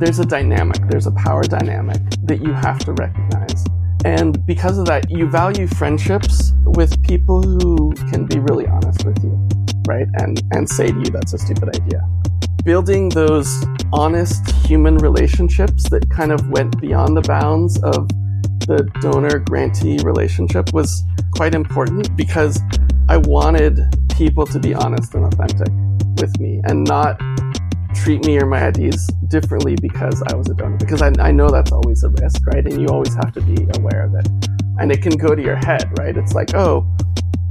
there's a dynamic, there's a power dynamic that you have to recognize. And because of that, you value friendships with people who can be really honest with you, right? And, and say to you, that's a stupid idea. Building those honest human relationships that kind of went beyond the bounds of the donor grantee relationship was quite important because I wanted people to be honest and authentic with me and not treat me or my ideas differently because I was a donor. Because I, I know that's always a risk, right? And you always have to be aware of it. And it can go to your head, right? It's like, oh,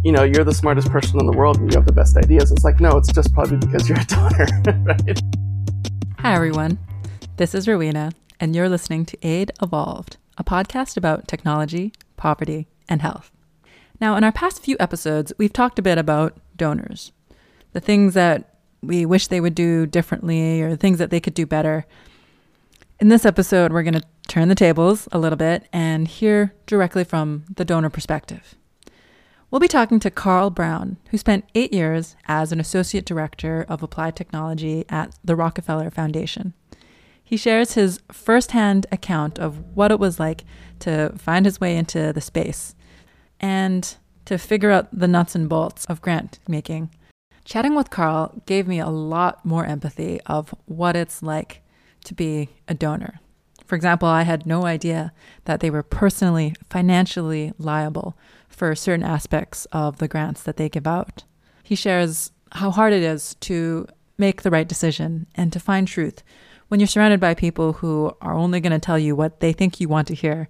you know, you're the smartest person in the world and you have the best ideas. It's like, no, it's just probably because you're a donor, right? Hi, everyone. This is Rowena, and you're listening to Aid Evolved, a podcast about technology, poverty, and health. Now, in our past few episodes, we've talked a bit about donors, the things that we wish they would do differently or things that they could do better. In this episode, we're going to turn the tables a little bit and hear directly from the donor perspective. We'll be talking to Carl Brown, who spent eight years as an associate director of applied technology at the Rockefeller Foundation. He shares his firsthand account of what it was like to find his way into the space and to figure out the nuts and bolts of grant making Chatting with Carl gave me a lot more empathy of what it's like to be a donor. For example, I had no idea that they were personally, financially liable for certain aspects of the grants that they give out. He shares how hard it is to make the right decision and to find truth when you're surrounded by people who are only going to tell you what they think you want to hear.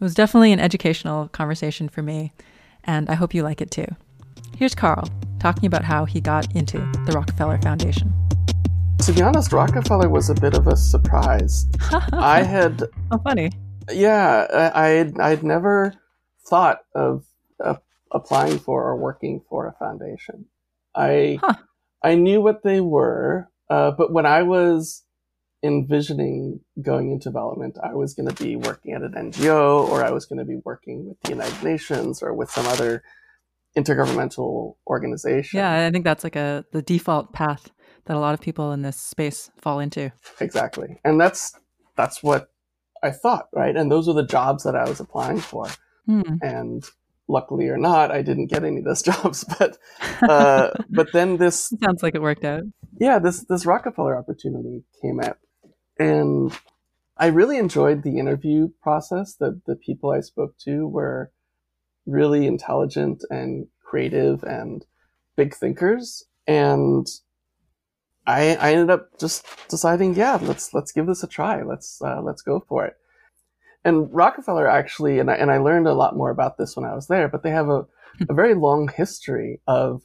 It was definitely an educational conversation for me, and I hope you like it too. Here's Carl talking about how he got into the Rockefeller Foundation. To be honest, Rockefeller was a bit of a surprise. I had. Oh, funny. Yeah, I had I'd never thought of uh, applying for or working for a foundation. I huh. I knew what they were, uh, but when I was envisioning going into development, I was going to be working at an NGO or I was going to be working with the United Nations or with some other intergovernmental organization. Yeah, I think that's like a the default path that a lot of people in this space fall into. Exactly. And that's that's what I thought, right? And those are the jobs that I was applying for. Hmm. And luckily or not, I didn't get any of those jobs. But uh, but then this sounds like it worked out. Yeah, this this Rockefeller opportunity came up, and I really enjoyed the interview process. The the people I spoke to were really intelligent and creative and big thinkers. And I, I ended up just deciding, yeah, let's let's give this a try. Let's uh, let's go for it. And Rockefeller actually, and I, and I learned a lot more about this when I was there, but they have a, a very long history of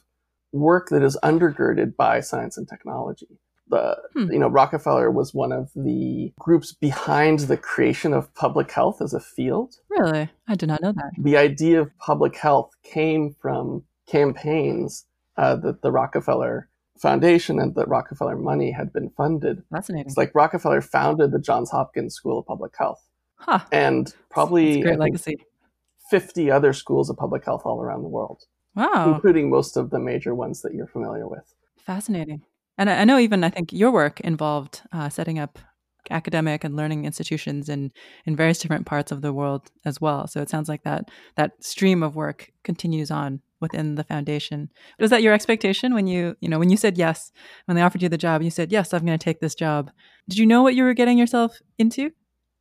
work that is undergirded by science and technology the hmm. you know Rockefeller was one of the groups behind the creation of public health as a field. Really, I did not know that. The idea of public health came from campaigns uh, that the Rockefeller Foundation and the Rockefeller money had been funded. Fascinating. It's like Rockefeller founded the Johns Hopkins School of Public Health, huh. and probably great legacy. Fifty other schools of public health all around the world. Wow, including most of the major ones that you're familiar with. Fascinating. And I, know even I think your work involved uh, setting up academic and learning institutions in in various different parts of the world as well. So it sounds like that that stream of work continues on within the foundation. Was that your expectation when you you know when you said yes when they offered you the job? You said yes, I'm going to take this job. Did you know what you were getting yourself into?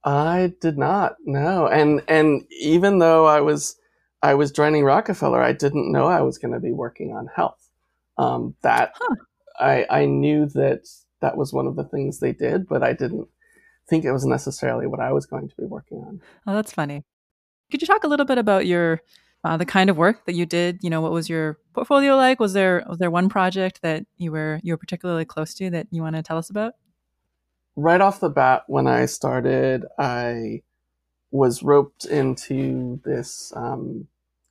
I did not know, and and even though I was I was joining Rockefeller, I didn't know I was going to be working on health. Um, that huh. I, I knew that that was one of the things they did, but I didn't think it was necessarily what I was going to be working on. Oh, that's funny. Could you talk a little bit about your uh, the kind of work that you did? You know, what was your portfolio like? Was there was there one project that you were you were particularly close to that you want to tell us about? Right off the bat, when I started, I was roped into this um,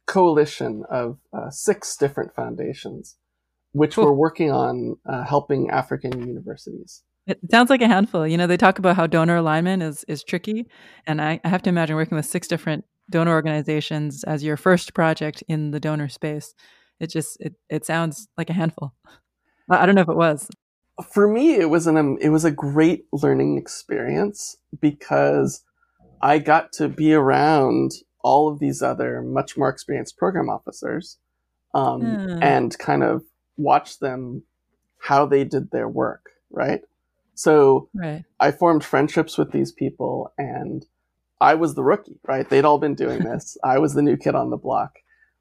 coalition of uh, six different foundations which we're working on uh, helping African universities. It sounds like a handful. You know, they talk about how donor alignment is is tricky, and I, I have to imagine working with six different donor organizations as your first project in the donor space. It just it it sounds like a handful. I don't know if it was. for me, it was an um, it was a great learning experience because I got to be around all of these other much more experienced program officers um, mm. and kind of watch them how they did their work, right? So right. I formed friendships with these people and I was the rookie, right? They'd all been doing this. I was the new kid on the block.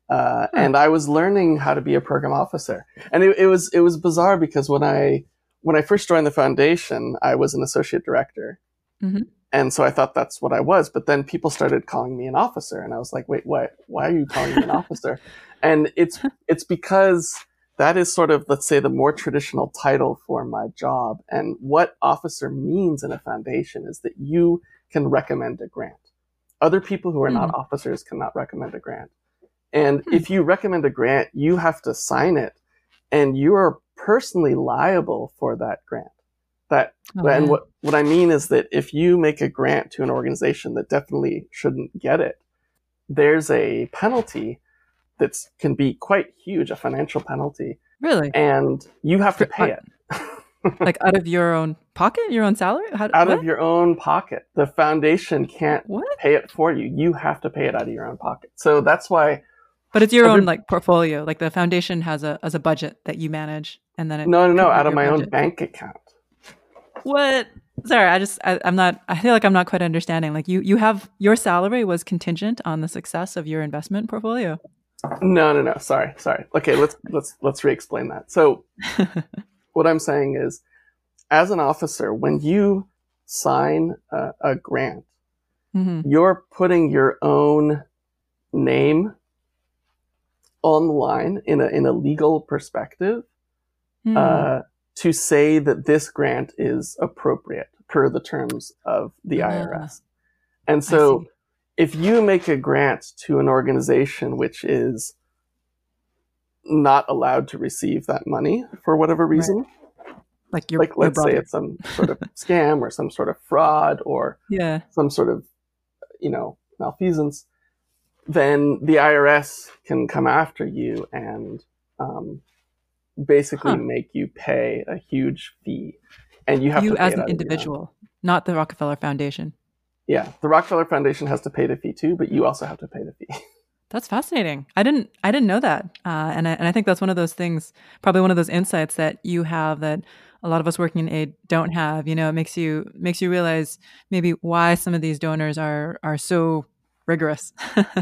Uh, and I was learning how to be a program officer. And it, it, was, it was bizarre because when I, when I first joined the foundation, I was an associate director. Mm-hmm. And so I thought that's what I was. But then people started calling me an officer. And I was like, wait, what? Why are you calling me an officer? And it's, it's because that is sort of, let's say, the more traditional title for my job. And what officer means in a foundation is that you can recommend a grant. Other people who are mm-hmm. not officers cannot recommend a grant. And mm-hmm. if you recommend a grant, you have to sign it and you are personally liable for that grant. That, oh, and what, what I mean is that if you make a grant to an organization that definitely shouldn't get it, there's a penalty that can be quite huge, a financial penalty. Really? And you have to pay it. like out of your own pocket, your own salary? How, out what? of your own pocket. The foundation can't what? pay it for you. You have to pay it out of your own pocket. So that's why. But it's your own like portfolio. Like the foundation has a as a budget that you manage, and then it no, no, no, out of my budget. own bank account. What? Sorry, I just I, I'm not. I feel like I'm not quite understanding. Like you, you have your salary was contingent on the success of your investment portfolio. No, no, no. Sorry, sorry. Okay, let's let's let's re-explain that. So, what I'm saying is, as an officer, when you sign a, a grant, mm-hmm. you're putting your own name on the line in a in a legal perspective mm. uh, to say that this grant is appropriate per the terms of the uh, IRS. And so if you make a grant to an organization which is not allowed to receive that money for whatever reason, right. like your, like your let's brother. say it's some sort of scam or some sort of fraud or yeah. some sort of you know malfeasance, then the IRS can come after you and um, basically huh. make you pay a huge fee, and you have to you to as an individual, not the Rockefeller Foundation. Yeah, the Rockefeller Foundation has to pay the fee too, but you also have to pay the fee. That's fascinating. I didn't I didn't know that, uh, and I, and I think that's one of those things, probably one of those insights that you have that a lot of us working in aid don't have. You know, it makes you makes you realize maybe why some of these donors are are so rigorous.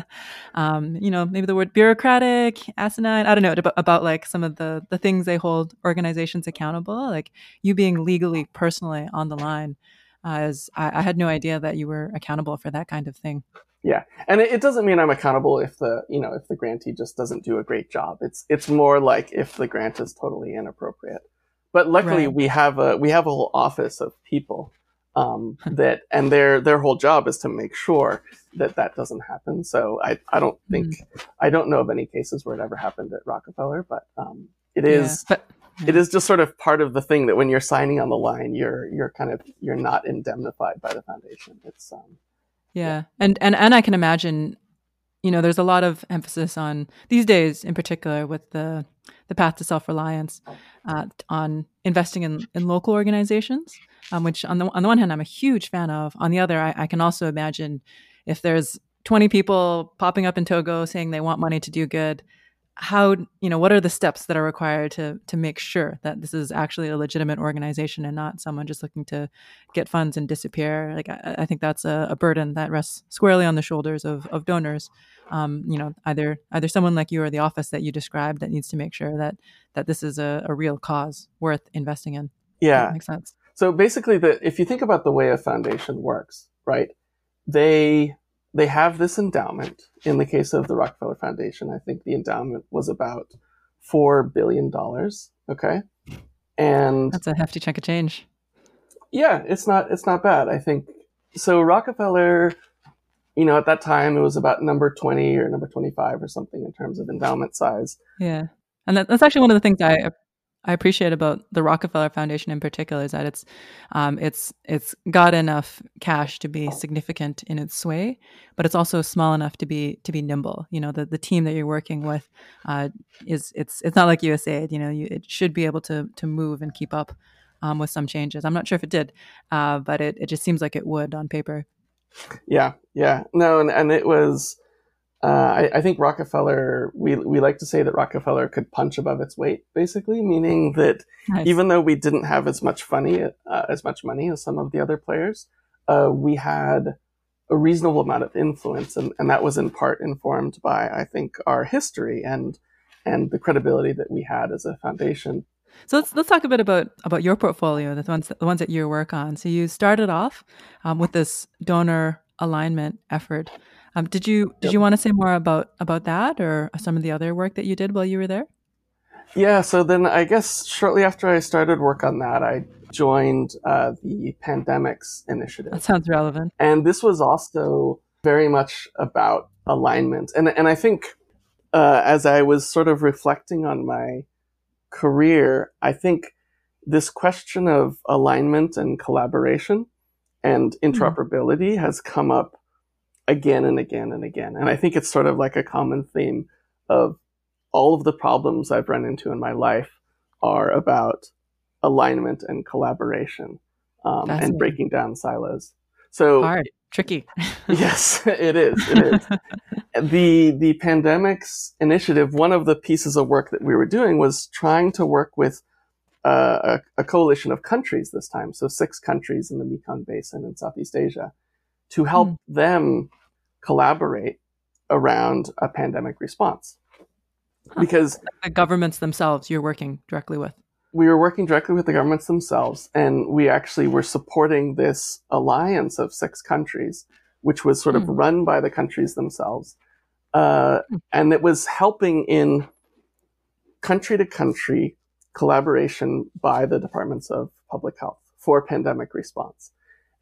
um, you know, maybe the word bureaucratic, asinine. I don't know about, about like some of the the things they hold organizations accountable. Like you being legally, personally on the line as I, I, had no idea that you were accountable for that kind of thing. Yeah, and it, it, doesn't mean I'm accountable if the you know if the grantee just doesn't do a great job. It's it's more like if the grant is totally inappropriate. But luckily, right. we have a we have a whole office of people um, that and their their whole job is to make sure that that doesn't happen. So I I don't think mm. I don't know of any cases where it ever happened at Rockefeller, but um, it is. Yeah, but it is just sort of part of the thing that when you're signing on the line, you're you're kind of you're not indemnified by the foundation. It's um, yeah. yeah. and and and I can imagine, you know, there's a lot of emphasis on these days, in particular, with the the path to self reliance, uh, on investing in in local organizations, um, which on the on the one hand I'm a huge fan of. On the other, I, I can also imagine if there's 20 people popping up in Togo saying they want money to do good how you know what are the steps that are required to to make sure that this is actually a legitimate organization and not someone just looking to get funds and disappear? Like i, I think that's a, a, burden that rests squarely on the shoulders of, of donors. Um, you know either either someone like you or the office that you described that needs to make sure that that this is a, a real cause worth investing in. Yeah. makes sense? So basically the if you think about the way a foundation works right they they have this endowment. In the case of the Rockefeller Foundation, I think the endowment was about four billion dollars. Okay, and that's a hefty chunk of change. Yeah, it's not it's not bad. I think so. Rockefeller, you know, at that time it was about number twenty or number twenty five or something in terms of endowment size. Yeah, and that, that's actually one of the things I I appreciate about the Rockefeller Foundation in particular is that it's um, it's it's got enough cash to be significant in its sway, but it's also small enough to be to be nimble. You know, the, the team that you're working with uh, is it's it's not like USAID. You know, you, it should be able to to move and keep up um, with some changes. I'm not sure if it did, uh, but it, it just seems like it would on paper. Yeah, yeah, no, and, and it was. Uh, I, I, think Rockefeller. We we like to say that Rockefeller could punch above its weight, basically, meaning that nice. even though we didn't have as much funny uh, as much money as some of the other players, uh, we had a reasonable amount of influence, and, and that was in part informed by I think our history and and the credibility that we had as a foundation. So let's let's talk a bit about about your portfolio, the ones the ones that you work on. So you started off um, with this donor alignment effort. Um, did you did yep. you want to say more about about that or some of the other work that you did while you were there? Yeah. So then I guess shortly after I started work on that, I joined uh, the pandemics initiative. That sounds relevant. And this was also very much about alignment. And and I think uh, as I was sort of reflecting on my career, I think this question of alignment and collaboration and mm-hmm. interoperability mm-hmm. has come up again and again and again. And I think it's sort of like a common theme of all of the problems I've run into in my life are about alignment and collaboration um, and breaking down silos. So hard, tricky. yes, it is. It is. the the pandemics initiative. One of the pieces of work that we were doing was trying to work with uh, a, a, coalition of countries this time, so six countries in the Mekong Basin in Southeast Asia, to help mm. them collaborate around a pandemic response. Huh. Because the governments themselves you're working directly with we were working directly with the governments themselves, and we actually were supporting this alliance of six countries, which was sort of mm. run by the countries themselves. Uh, hmm. and it was helping in country to country collaboration by the departments of public health for pandemic response.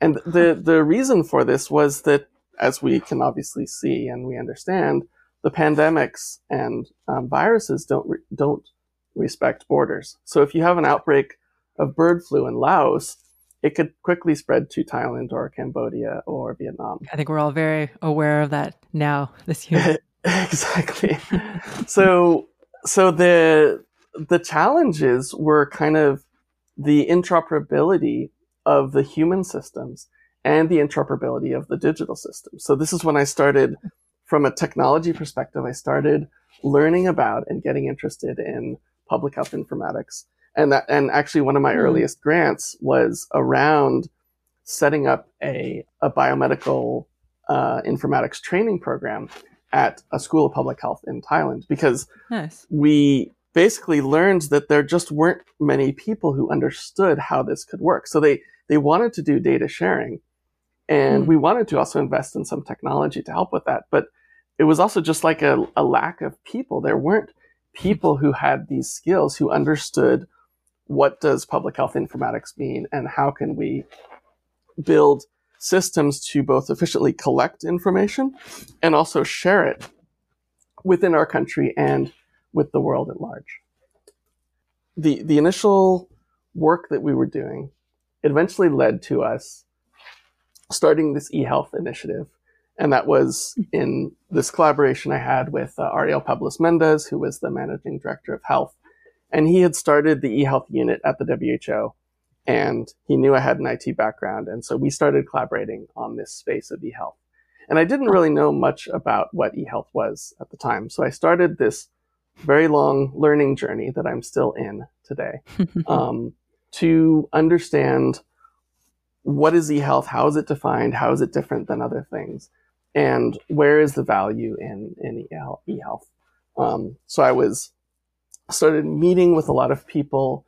And the, the reason for this was that, as we can obviously see and we understand, the pandemics and um, viruses don't, re- don't respect borders. So if you have an outbreak of bird flu in Laos, it could quickly spread to Thailand or Cambodia or Vietnam. I think we're all very aware of that now this year. exactly. so so the the challenges were kind of the interoperability of the human systems and the interoperability of the digital systems. So this is when I started from a technology perspective, I started learning about and getting interested in public health informatics. And that, and actually one of my mm. earliest grants was around setting up a, a biomedical uh, informatics training program at a school of public health in Thailand because nice. we basically learned that there just weren't many people who understood how this could work. So they, they wanted to do data sharing and mm. we wanted to also invest in some technology to help with that. But it was also just like a, a lack of people. There weren't people who had these skills who understood what does public health informatics mean and how can we build systems to both efficiently collect information and also share it within our country and with the world at large. The, the initial work that we were doing eventually led to us starting this e-health initiative and that was in this collaboration I had with uh, Ariel Pablos Mendez, who was the managing director of health. And he had started the eHealth unit at the WHO. And he knew I had an IT background. And so we started collaborating on this space of eHealth. And I didn't really know much about what eHealth was at the time. So I started this very long learning journey that I'm still in today um, to understand what is e-health, How is it defined? How is it different than other things? and where is the value in in e-health? Um, so I was started meeting with a lot of people,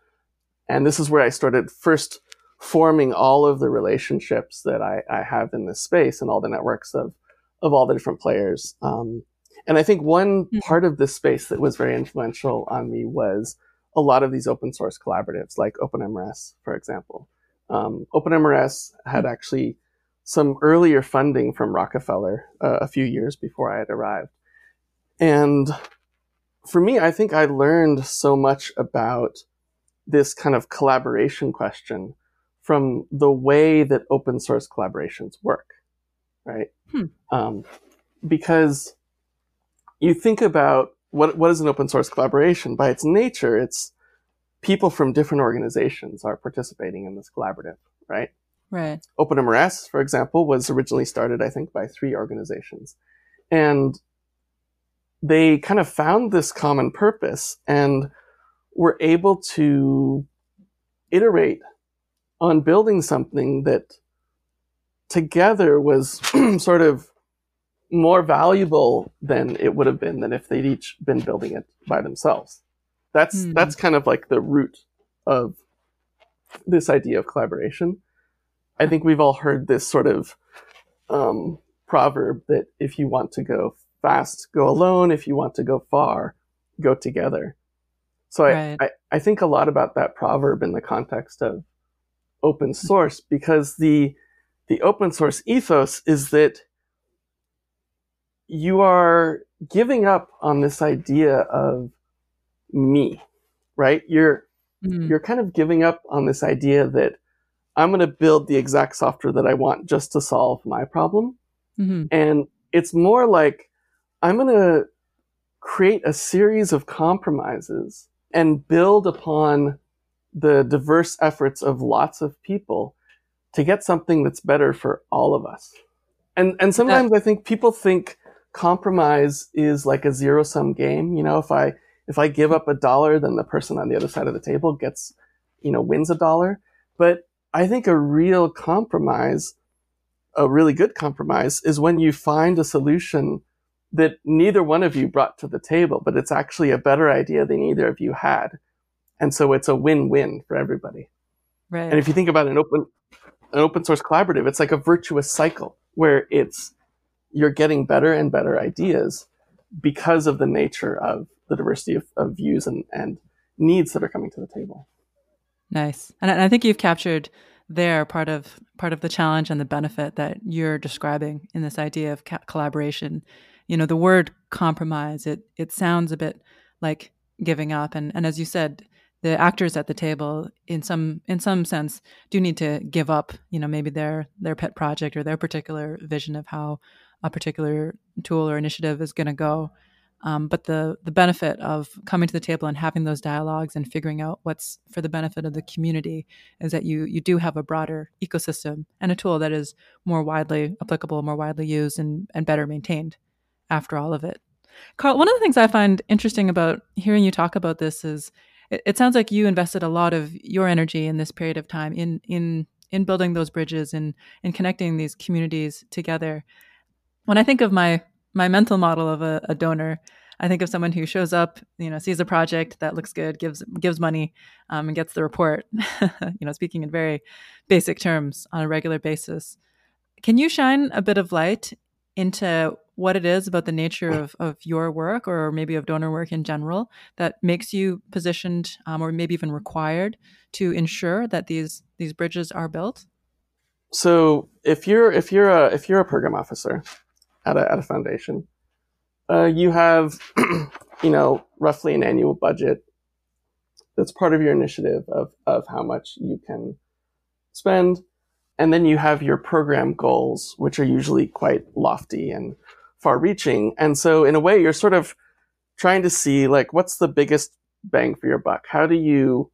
and this is where I started first forming all of the relationships that I, I have in this space and all the networks of of all the different players. Um, and I think one mm-hmm. part of this space that was very influential on me was a lot of these open source collaboratives, like OpenMRS, for example. Um, OpenMRS had mm-hmm. actually some earlier funding from Rockefeller uh, a few years before I had arrived. And for me, I think I learned so much about this kind of collaboration question from the way that open source collaborations work, right? Hmm. Um, because you think about what what is an open source collaboration by its nature, it's people from different organizations are participating in this collaborative, right? Right. OpenMRS, for example, was originally started, I think, by three organizations. And they kind of found this common purpose and were able to iterate on building something that together was sort of more valuable than it would have been than if they'd each been building it by themselves. That's Hmm. that's kind of like the root of this idea of collaboration. I think we've all heard this sort of um, proverb that if you want to go fast, go alone. If you want to go far, go together. So I, I, I think a lot about that proverb in the context of open source because the the open source ethos is that you are giving up on this idea of me, right? You're Mm. you're kind of giving up on this idea that I'm going to build the exact software that I want just to solve my problem. Mhm. And it's more like I'm going to create a series of compromises and build upon the diverse efforts of lots of people to get something that's better for all of us. And and sometimes I think people think compromise is like a zero sum game. You know, if I if I give up a dollar, then the person on the other side of the table gets, you know, wins a dollar. But I think a real compromise, a really good compromise, is when you find a solution that neither one of you brought to the table, but it's actually a better idea than either of you had. And so it's a win-win for everybody. Right. And if you think about an open an open source collaborative, it's like a virtuous cycle where it's you're getting better and better ideas because of the nature of the diversity of, of views and, and needs that are coming to the table. Nice. And I, think you've captured there part of part of the challenge and the benefit that you're describing in this idea of collaboration. You know, the word compromise, it it sounds a bit like giving up and and as you said, the actors at the table in some in some sense do need to give up, you know, maybe their their pet project or their particular vision of how a particular tool or initiative is going to go. Um, but the the benefit of coming to the table and having those dialogues and figuring out what's for the benefit of the community is that you you do have a broader ecosystem and a tool that is more widely applicable, more widely used, and and better maintained. After all of it, Carl, one of the things I find interesting about hearing you talk about this is it, it sounds like you invested a lot of your energy in this period of time in in in building those bridges and in connecting these communities together. When I think of my my mental model of a, a donor, I think of someone who shows up, you know, sees a project that looks good, gives gives money, um, and gets the report. you know, speaking in very basic terms on a regular basis. Can you shine a bit of light into what it is about the nature of, of your work or maybe of donor work in general that makes you positioned um, or maybe even required to ensure that these these bridges are built? So if you're if you're a if you're a program officer at a at a foundation, uh, you have you know roughly an annual budget that's part of your initiative of of how much you can spend, and then you have your program goals, which are usually quite lofty and far-reaching. And so in a way, you're sort of trying to see like what's the biggest bang for your buck. How do you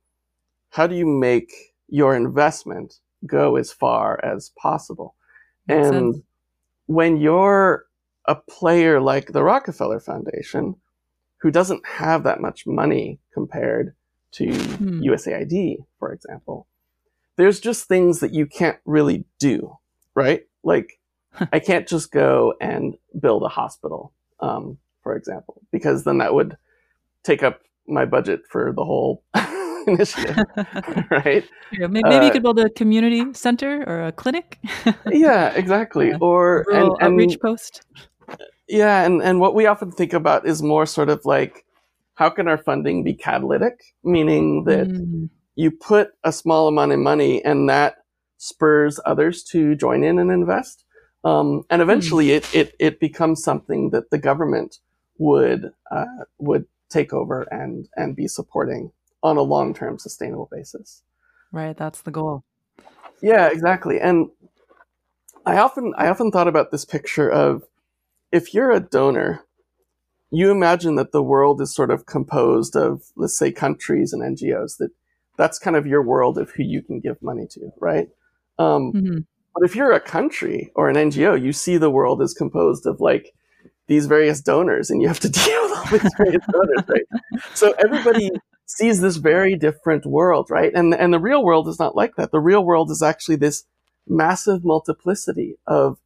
how do you make your investment go as far as possible? Makes and sense. When you're a player like the Rockefeller Foundation, who doesn't have that much money compared to Hmm. USAID, for example, there's just things that you can't really do, right? Like, I can't just go and build a hospital, um, for example, because then that would take up my budget for the whole initiative, right? Yeah, may- maybe you Uh, could build a community center or a clinic, Yeah, exactly. Yeah. Or and, and outreach post. Yeah, and, and what we often think about is more sort of like how can our funding be catalytic? Meaning that Mm, you put a small amount of money and that spurs others to join in and invest. Um, and eventually it, it, it becomes something that the government would, uh, would take over and, and be supporting on a long-term sustainable basis. right, that's the goal. Yeah, exactly. And I often I often thought about this picture of if you're a donor, you imagine that the world is sort of composed of let's say countries and NGOs that that's kind of your world of who you can give money to, right? Um, mm-hmm. But if you're a country or an NGO, you see the world as composed of like these various donors, and you have to deal with all these various donors, right? So everybody sees this very different world, right? And and the real world is not like that. The real world is actually this massive multiplicity of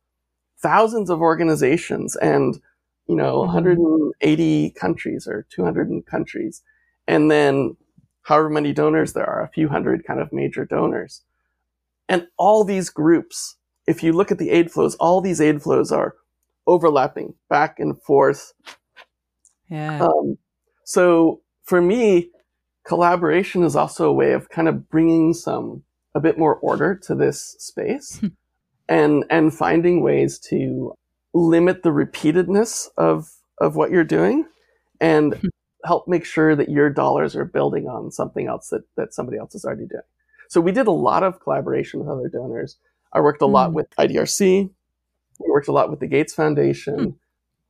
thousands of organizations and you know mm-hmm. 180 countries or 200 countries and then however many donors there are a few hundred kind of major donors and all these groups if you look at the aid flows all these aid flows are overlapping back and forth yeah um, so for me collaboration is also a way of kind of bringing some a bit more order to this space hmm. and and finding ways to limit the repeatedness of of what you're doing and hmm. help make sure that your dollars are building on something else that that somebody else is already doing. So we did a lot of collaboration with other donors. I worked a lot hmm. with IDRC. We worked a lot with the Gates Foundation, mm.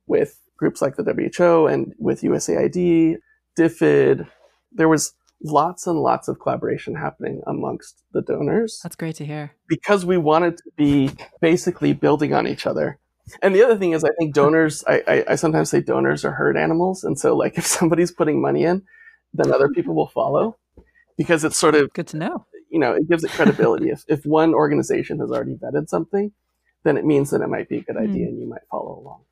with groups like the WHO and with USAID, DFID. There was lots and lots of collaboration happening amongst the donors. That's great to hear. Because we wanted to be basically building on each other. And the other thing is, I think donors, I, I, I, sometimes say donors are herd animals. And so, like, if somebody's putting money in, then other people will follow because it's sort of good to know. You know, it gives it credibility. if, if one organization has already vetted something, then it means that it might be a good idea mm. and you might follow along.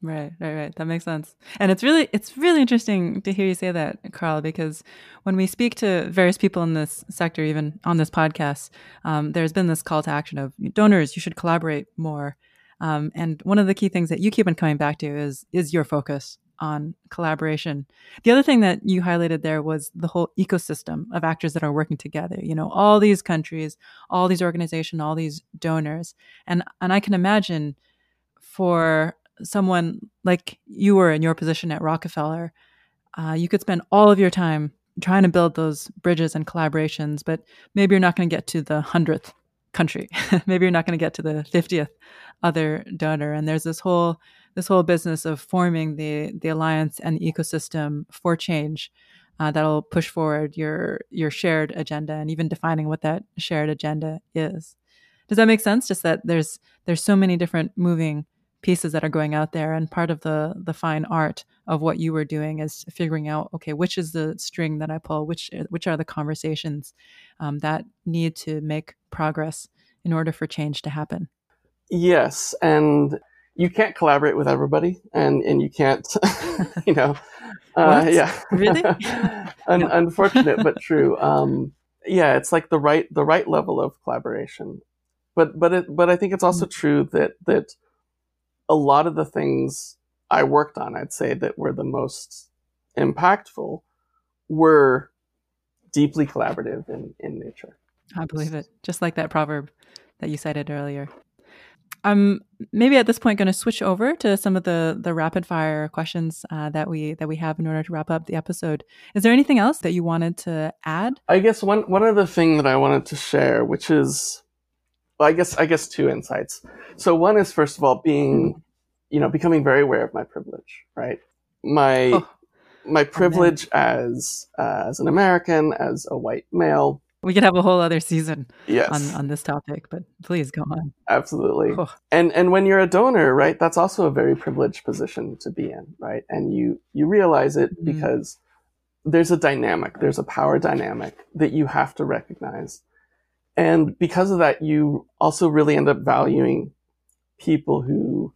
Right, right, right. That makes sense. And it's really it's really interesting to hear you say that, Carl, because when we speak to various people in this sector, even on this podcast, um, there's been this call to action of donors, you should collaborate more. Um, and one of the key things that you keep on coming back to is is your focus on collaboration. The other thing that you highlighted there was the whole ecosystem of actors that are working together. You know, all these countries, all these organizations, all these donors, and and I can imagine for someone like you were in your position at Rockefeller, uh, you could spend all of your time trying to build those bridges and collaborations, but maybe you're not going to get to the hundredth country. maybe you're not going to get to the fiftieth other donor. And there's this whole this whole business of forming the the alliance and the ecosystem for change uh, that'll push forward your your shared agenda and even defining what that shared agenda is. Does that make sense? Just that there's there's so many different moving pieces that are going out there and part of the the fine art of what you were doing is figuring out okay which is the string that i pull which which are the conversations um, that need to make progress in order for change to happen. Yes and you can't collaborate with everybody and and you can't you know uh, yeah. Really? Un- unfortunate but true. Um, yeah it's like the right the right level of collaboration. But but it but i think it's also mm-hmm. true that that a lot of the things I worked on, I'd say that were the most impactful were deeply collaborative in, in nature. I believe it. Just like that proverb that you cited earlier. I'm maybe at this point going to switch over to some of the the rapid fire questions uh, that we that we have in order to wrap up the episode. Is there anything else that you wanted to add? I guess one one other thing that I wanted to share, which is well, I guess I guess two insights. So one is first of all being, you know, becoming very aware of my privilege, right? My oh. my privilege as uh, as an American, as a white male. We could have a whole other season yes. on, on this topic, but please go on. Absolutely. Oh. And and when you're a donor, right, that's also a very privileged position to be in, right? And you you realize it mm. because there's a dynamic, there's a power dynamic that you have to recognize and because of that, you also really end up valuing people who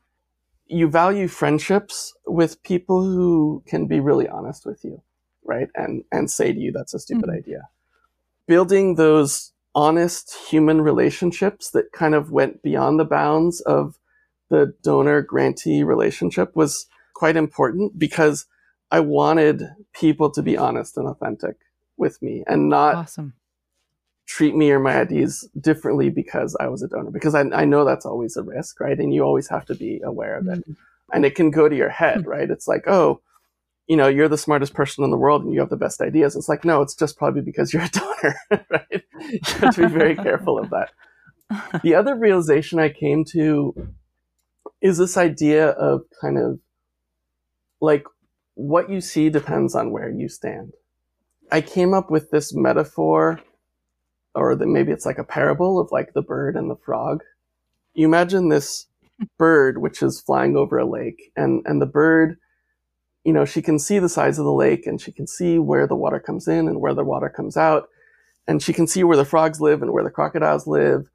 you value friendships with people who can be really honest with you, right? And, and say to you, that's a stupid mm-hmm. idea. Building those honest human relationships that kind of went beyond the bounds of the donor grantee relationship was quite important because I wanted people to be honest and authentic with me and not awesome treat me or my ideas differently because I was a donor, because I, I know that's always a risk, right? And you always have to be aware of it. Mm-hmm. And it can go to your head, mm-hmm. right? It's like, oh, you know, you're the smartest person in the world and you have the best ideas. It's like, no, it's just probably because you're a donor, right? You have to be very careful of that. The other realization I came to is this idea of kind of like what you see depends on where you stand I came up with this metaphor, or that maybe it's like a parable of like the bird and the frog. You imagine this bird which is flying over a lake, and and the bird, you know, she can see the size of the lake, and she can see where the water comes in and where the water comes out, and she can see where the frogs live and where the crocodiles live.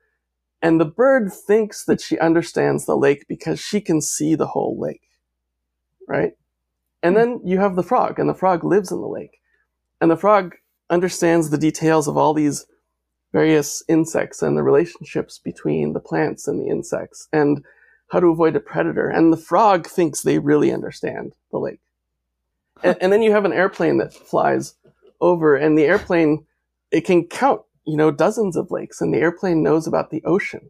And the bird thinks that she understands the lake because she can see the whole lake, right? And hmm. then you have the frog, and the frog lives in the lake. And the frog understands the details of all these various insects and the relationships between the plants and the insects and how to avoid a predator. And the frog thinks they really understand the lake. and, and then you have an airplane that flies over, and the airplane, it can count, you know, dozens of lakes, and the airplane knows about the ocean.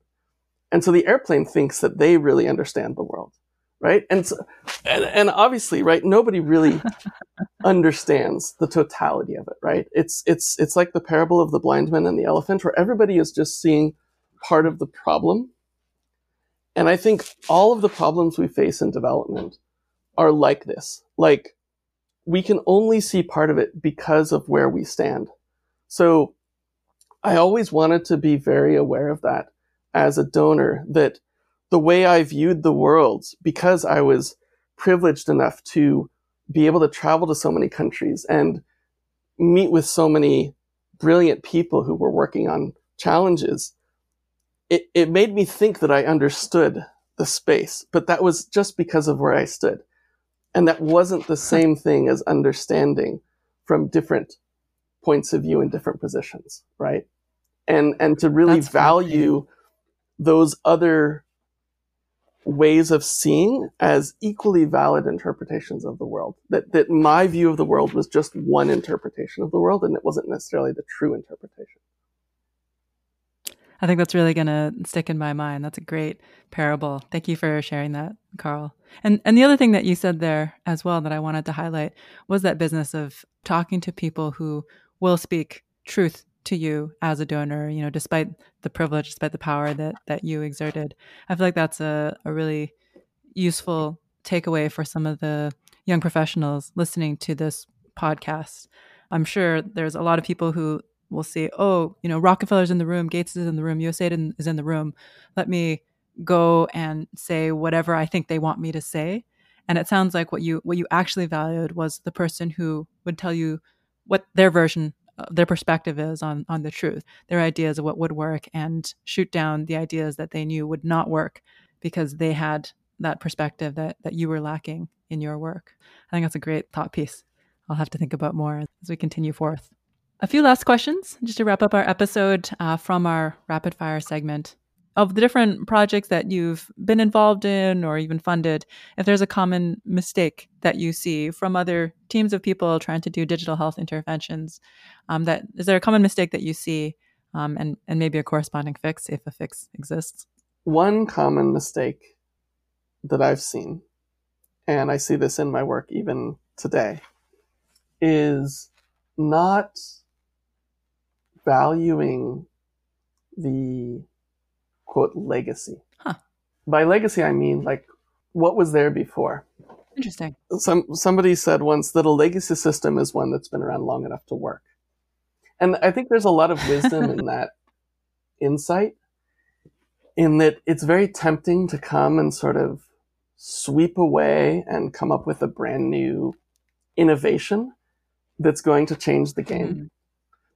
And so the airplane thinks that they really understand the world right? And, so, and and obviously, right, nobody really understands the totality of it, right? It's it's it's like the parable of the blind man and the elephant, where everybody is just seeing part of the problem. And I think all of the problems we face in development are like this. Like we can only see part of it because of where we stand. So I always wanted to be very aware of that as a donor that the way I viewed the world because I was privileged enough to be able to travel to so many countries and meet with so many brilliant people who were working on challenges. It, it made me think that I understood the space, but that was just because of where I stood. And that wasn't the same thing as understanding from different points of view in different positions, right? And, and to really That's value those other ways of seeing as equally valid interpretations of the world. That, that my view of the world was just one interpretation of the world and it wasn't necessarily the true interpretation. I think that's really going to stick in my mind. That's a great parable. Thank you for sharing that, Carl. And and the other thing that you said there as well that I wanted to highlight was that business of talking to people who will speak truth to you as a donor, you know, despite the privilege, despite the power that that you exerted. I feel like that's a, a really useful takeaway for some of the young professionals listening to this podcast. I'm sure there's a lot of people who will say, "Oh, you know, Rockefeller's in the room, Gates is in the room, USAID is in the room. Let me go and say whatever I think they want me to say." And it sounds like what you what you actually valued was the person who would tell you what their version their perspective is on on the truth, their ideas of what would work, and shoot down the ideas that they knew would not work because they had that perspective that that you were lacking in your work. I think that's a great thought piece. I'll have to think about more as we continue forth. A few last questions just to wrap up our episode uh, from our rapid fire segment of the different projects that you've been involved in or even funded, if there's a common mistake that you see from other teams of people trying to do digital health interventions, um, that is there a common mistake that you see, um, and and maybe a corresponding fix if a fix exists? One common mistake that I've seen, and I see this in my work even today, is not valuing the quote legacy. Huh. By legacy, I mean like what was there before. Interesting. Some somebody said once that a legacy system is one that's been around long enough to work, and I think there's a lot of wisdom in that insight. In that it's very tempting to come and sort of sweep away and come up with a brand new innovation that's going to change the game. Mm.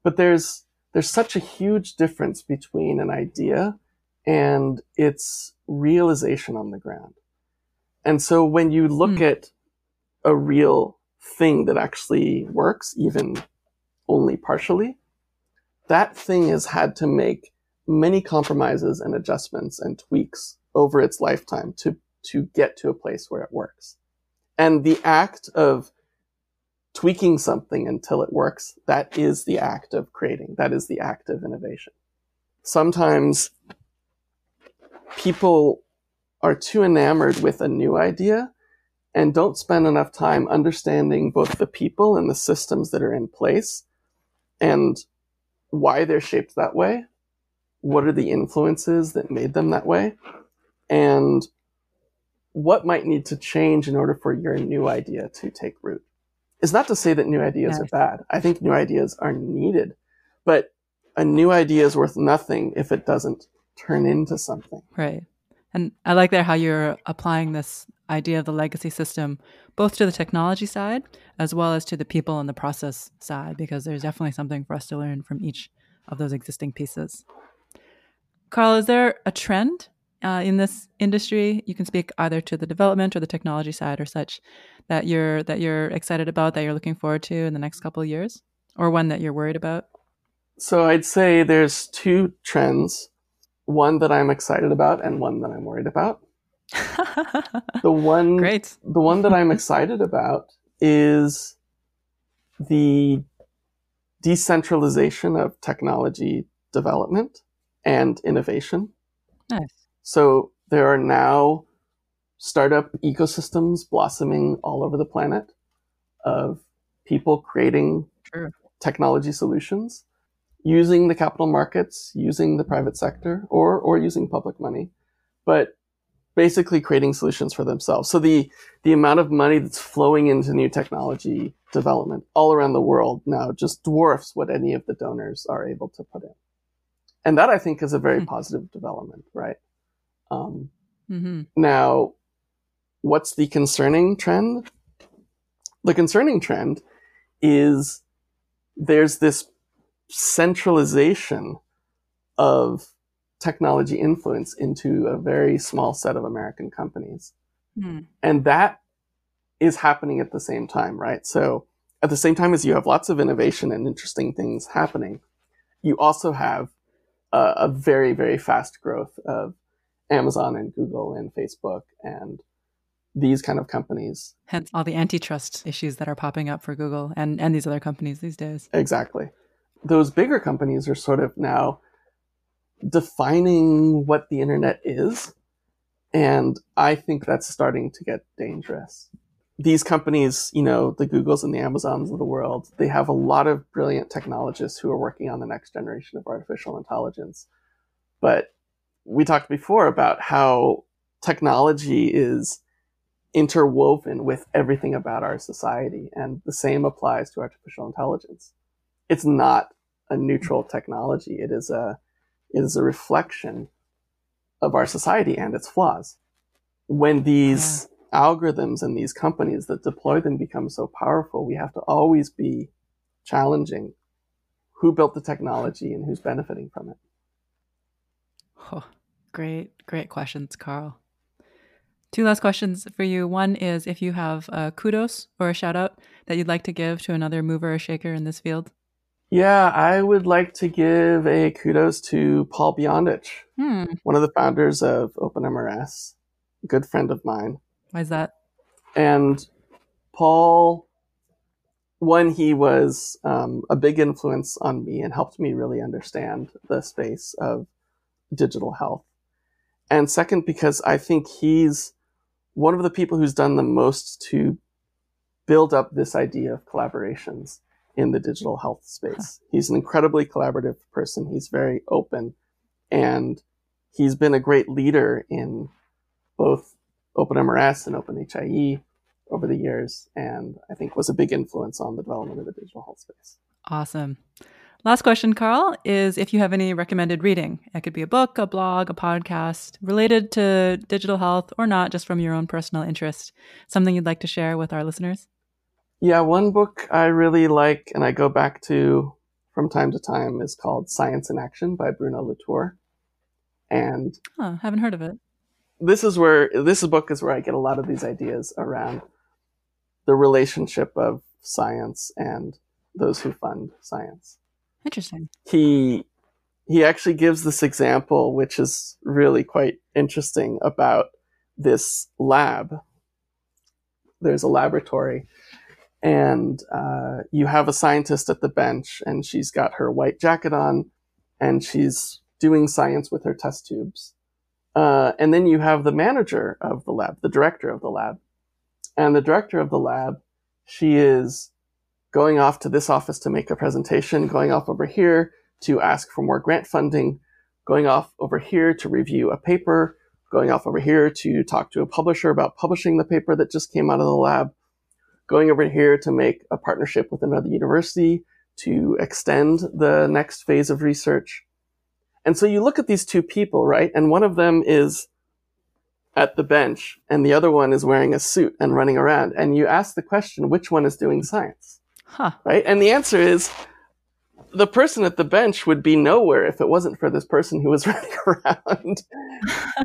But there's there's such a huge difference between an idea and its realization on the ground. And so when you look mm. at a real thing that actually works, even only partially, that thing has had to make many compromises and adjustments and tweaks over its lifetime to, to get to a place where it works. And the act of tweaking something until it works, that is the act of creating. That is the act of innovation. Sometimes people are too enamored with a new idea and don't spend enough time understanding both the people and the systems that are in place and why they're shaped that way. What are the influences that made them that way? And what might need to change in order for your new idea to take root. is not to say that new ideas Yes. are bad. I think new ideas are needed, but a new idea is worth nothing if it doesn't turn into something. Right. And I like there how you're applying this idea of the legacy system both to the technology side as well as to the people and the process side, because there's definitely something for us to learn from each of those existing pieces. Carl, is there a trend uh, in this industry? You can speak either to the development or the technology side or such that you're that you're excited about, that you're looking forward to in the next couple of years, or one that you're worried about. So I'd say there's two trends, one that I'm excited about and one that I'm worried about. The one Great. the one that I'm excited about is the decentralization of technology development and innovation. Nice. So there are now startup ecosystems blossoming all over the planet of people creating technology solutions using the capital markets, using the private sector, or or using public money, but basically creating solutions for themselves. So the the amount of money that's flowing into new technology development all around the world now just dwarfs what any of the donors are able to put in. And that I think is a very Hmm. positive development, right? Um, mm-hmm. now, what's the concerning trend? The concerning trend is there's this centralization of technology influence into a very small set of American companies. Hmm. And that is happening at the same time, right? So at the same time as you have lots of innovation and interesting things happening, you also have a, a very, very fast growth of Amazon and Google and Facebook and these kind of companies. Hence all the antitrust issues that are popping up for Google and, and these other companies these days. Exactly. Those bigger companies are sort of now defining what the internet is. And I think that's starting to get dangerous. These companies, you know, the Googles and the Amazons of the world, they have a lot of brilliant technologists who are working on the next generation of artificial intelligence. But we talked before about how technology is interwoven with everything about our society. And the same applies to artificial intelligence. It's not a neutral technology. It is a, it is a reflection of our society and its flaws. When these algorithms and these companies that deploy them become so powerful, we have to always be challenging who built the technology and who's benefiting from it. Oh, great, great questions, Carl. Two last questions for you. One is if you have a kudos or a shout out that you'd like to give to another mover or shaker in this field. Yeah, I would like to give a kudos to Paul Biondich, Hmm. one of the founders of OpenMRS, a good friend of mine. Why is that? And Paul, one, he was um, a big influence on me and helped me really understand the space of digital health. And second, because I think he's one of the people who's done the most to build up this idea of collaborations in the digital health space. He's an incredibly collaborative person. He's very open and he's been a great leader in both OpenMRS and OpenHIE over the years, and I think was a big influence on the development of the digital health space. Awesome. Last question, Carl, is if you have any recommended reading. It could be a book, a blog, a podcast related to digital health or not, just from your own personal interest. Something you'd like to share with our listeners? Yeah, one book I really like and I go back to from time to time is called Science in Action by Bruno Latour. And Huh, haven't heard of it. this is where this book is where I get a lot of these ideas around the relationship of science and those who fund science. Interesting. He he actually gives this example, which is really quite interesting about this lab. There's a laboratory, and uh, you have a scientist at the bench, and she's got her white jacket on, and she's doing science with her test tubes. Uh, and then you have the manager of the lab, the director of the lab. And the director of the lab, she is going off to this office to make a presentation, going off over here to ask for more grant funding, going off over here to review a paper, going off over here to talk to a publisher about publishing the paper that just came out of the lab, going over here to make a partnership with another university to extend the next phase of research. And so you look at these two people, right? And one of them is at the bench and the other one is wearing a suit and running around. And you ask the question, which one is doing science? Huh. Right? And the answer is the person at the bench would be nowhere if it wasn't for this person who was running around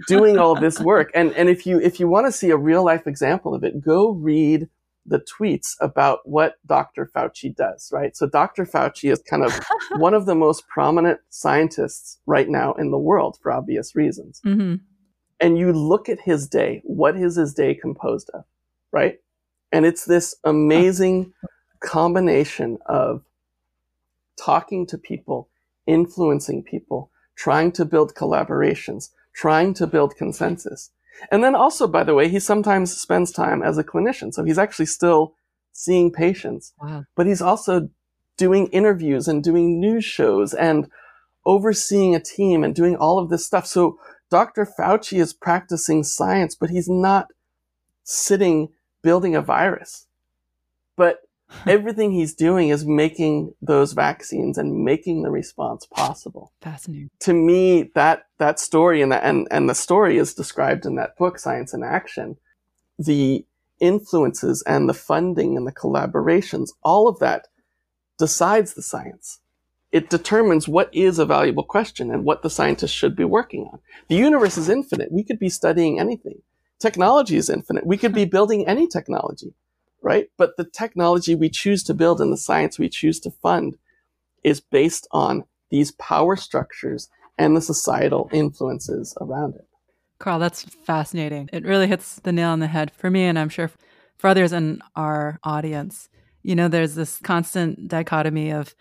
doing all this work. And and if you if you want to see a real life example of it, go read the tweets about what Dr. Fauci does, right? So Dr. Fauci is kind of one of the most prominent scientists right now in the world for obvious reasons. Mm-hmm. And you look at his day, what is his day composed of, right? And it's this amazing combination of talking to people, influencing people, trying to build collaborations, trying to build consensus. And then also, by the way, he sometimes spends time as a clinician. So he's actually still seeing patients, Wow. but he's also doing interviews and doing news shows and overseeing a team and doing all of this stuff. So Dr. Fauci is practicing science, but he's not sitting building a virus. But everything he's doing is making those vaccines and making the response possible. Fascinating. to me that that story and that and, and the story is described in that book science in action. The influences and the funding and the collaborations all of that decides the science. It determines what is a valuable question and what the scientists should be working on. The universe is infinite. We could be studying anything. Technology is infinite. We could be building any technology right but the technology we choose to build and the science we choose to fund is based on these power structures and the societal influences around it. Carl, that's fascinating. It really hits the nail on the head for me, and I'm sure for others in our audience. You know, there's this constant dichotomy of,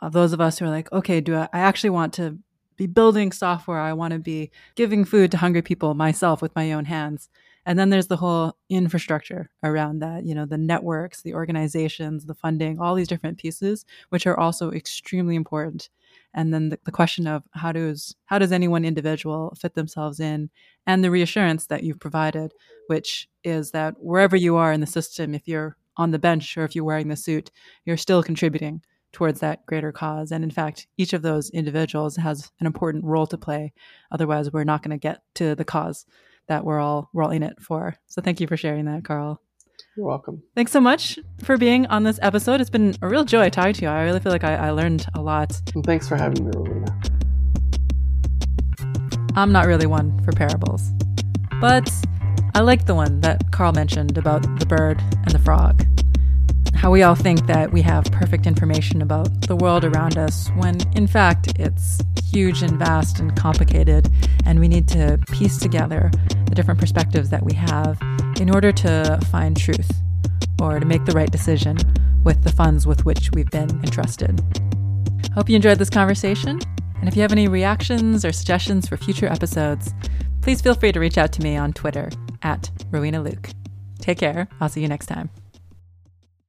of those of us who are like, okay, do I, I actually want to be building software? I want to be giving food to hungry people myself with my own hands. And then there's the whole infrastructure around that, you know, the networks, the organizations, the funding, all these different pieces, which are also extremely important. And then the, the question of how does how does any one individual fit themselves in, and the reassurance that you've provided, which is that wherever you are in the system, if you're on the bench or if you're wearing the suit, you're still contributing towards that greater cause. And in fact, each of those individuals has an important role to play. Otherwise, we're not going to get to the cause that we're all we're all in it for. So thank you for sharing that, Carl. You're welcome. Thanks so much for being on this episode. It's been a real joy talking to you. I really feel like I, I learned a lot. And thanks for having me, Rowena. I'm not really one for parables, but I like the one that Carl mentioned about the bird and the frog. How we all think that we have perfect information about the world around us when, in fact, it's huge and vast and complicated, and we need to piece together the different perspectives that we have in order to find truth or to make the right decision with the funds with which we've been entrusted. Hope you enjoyed this conversation. And if you have any reactions or suggestions for future episodes, please feel free to reach out to me on Twitter at Rowena Luke. Take care. I'll see you next time.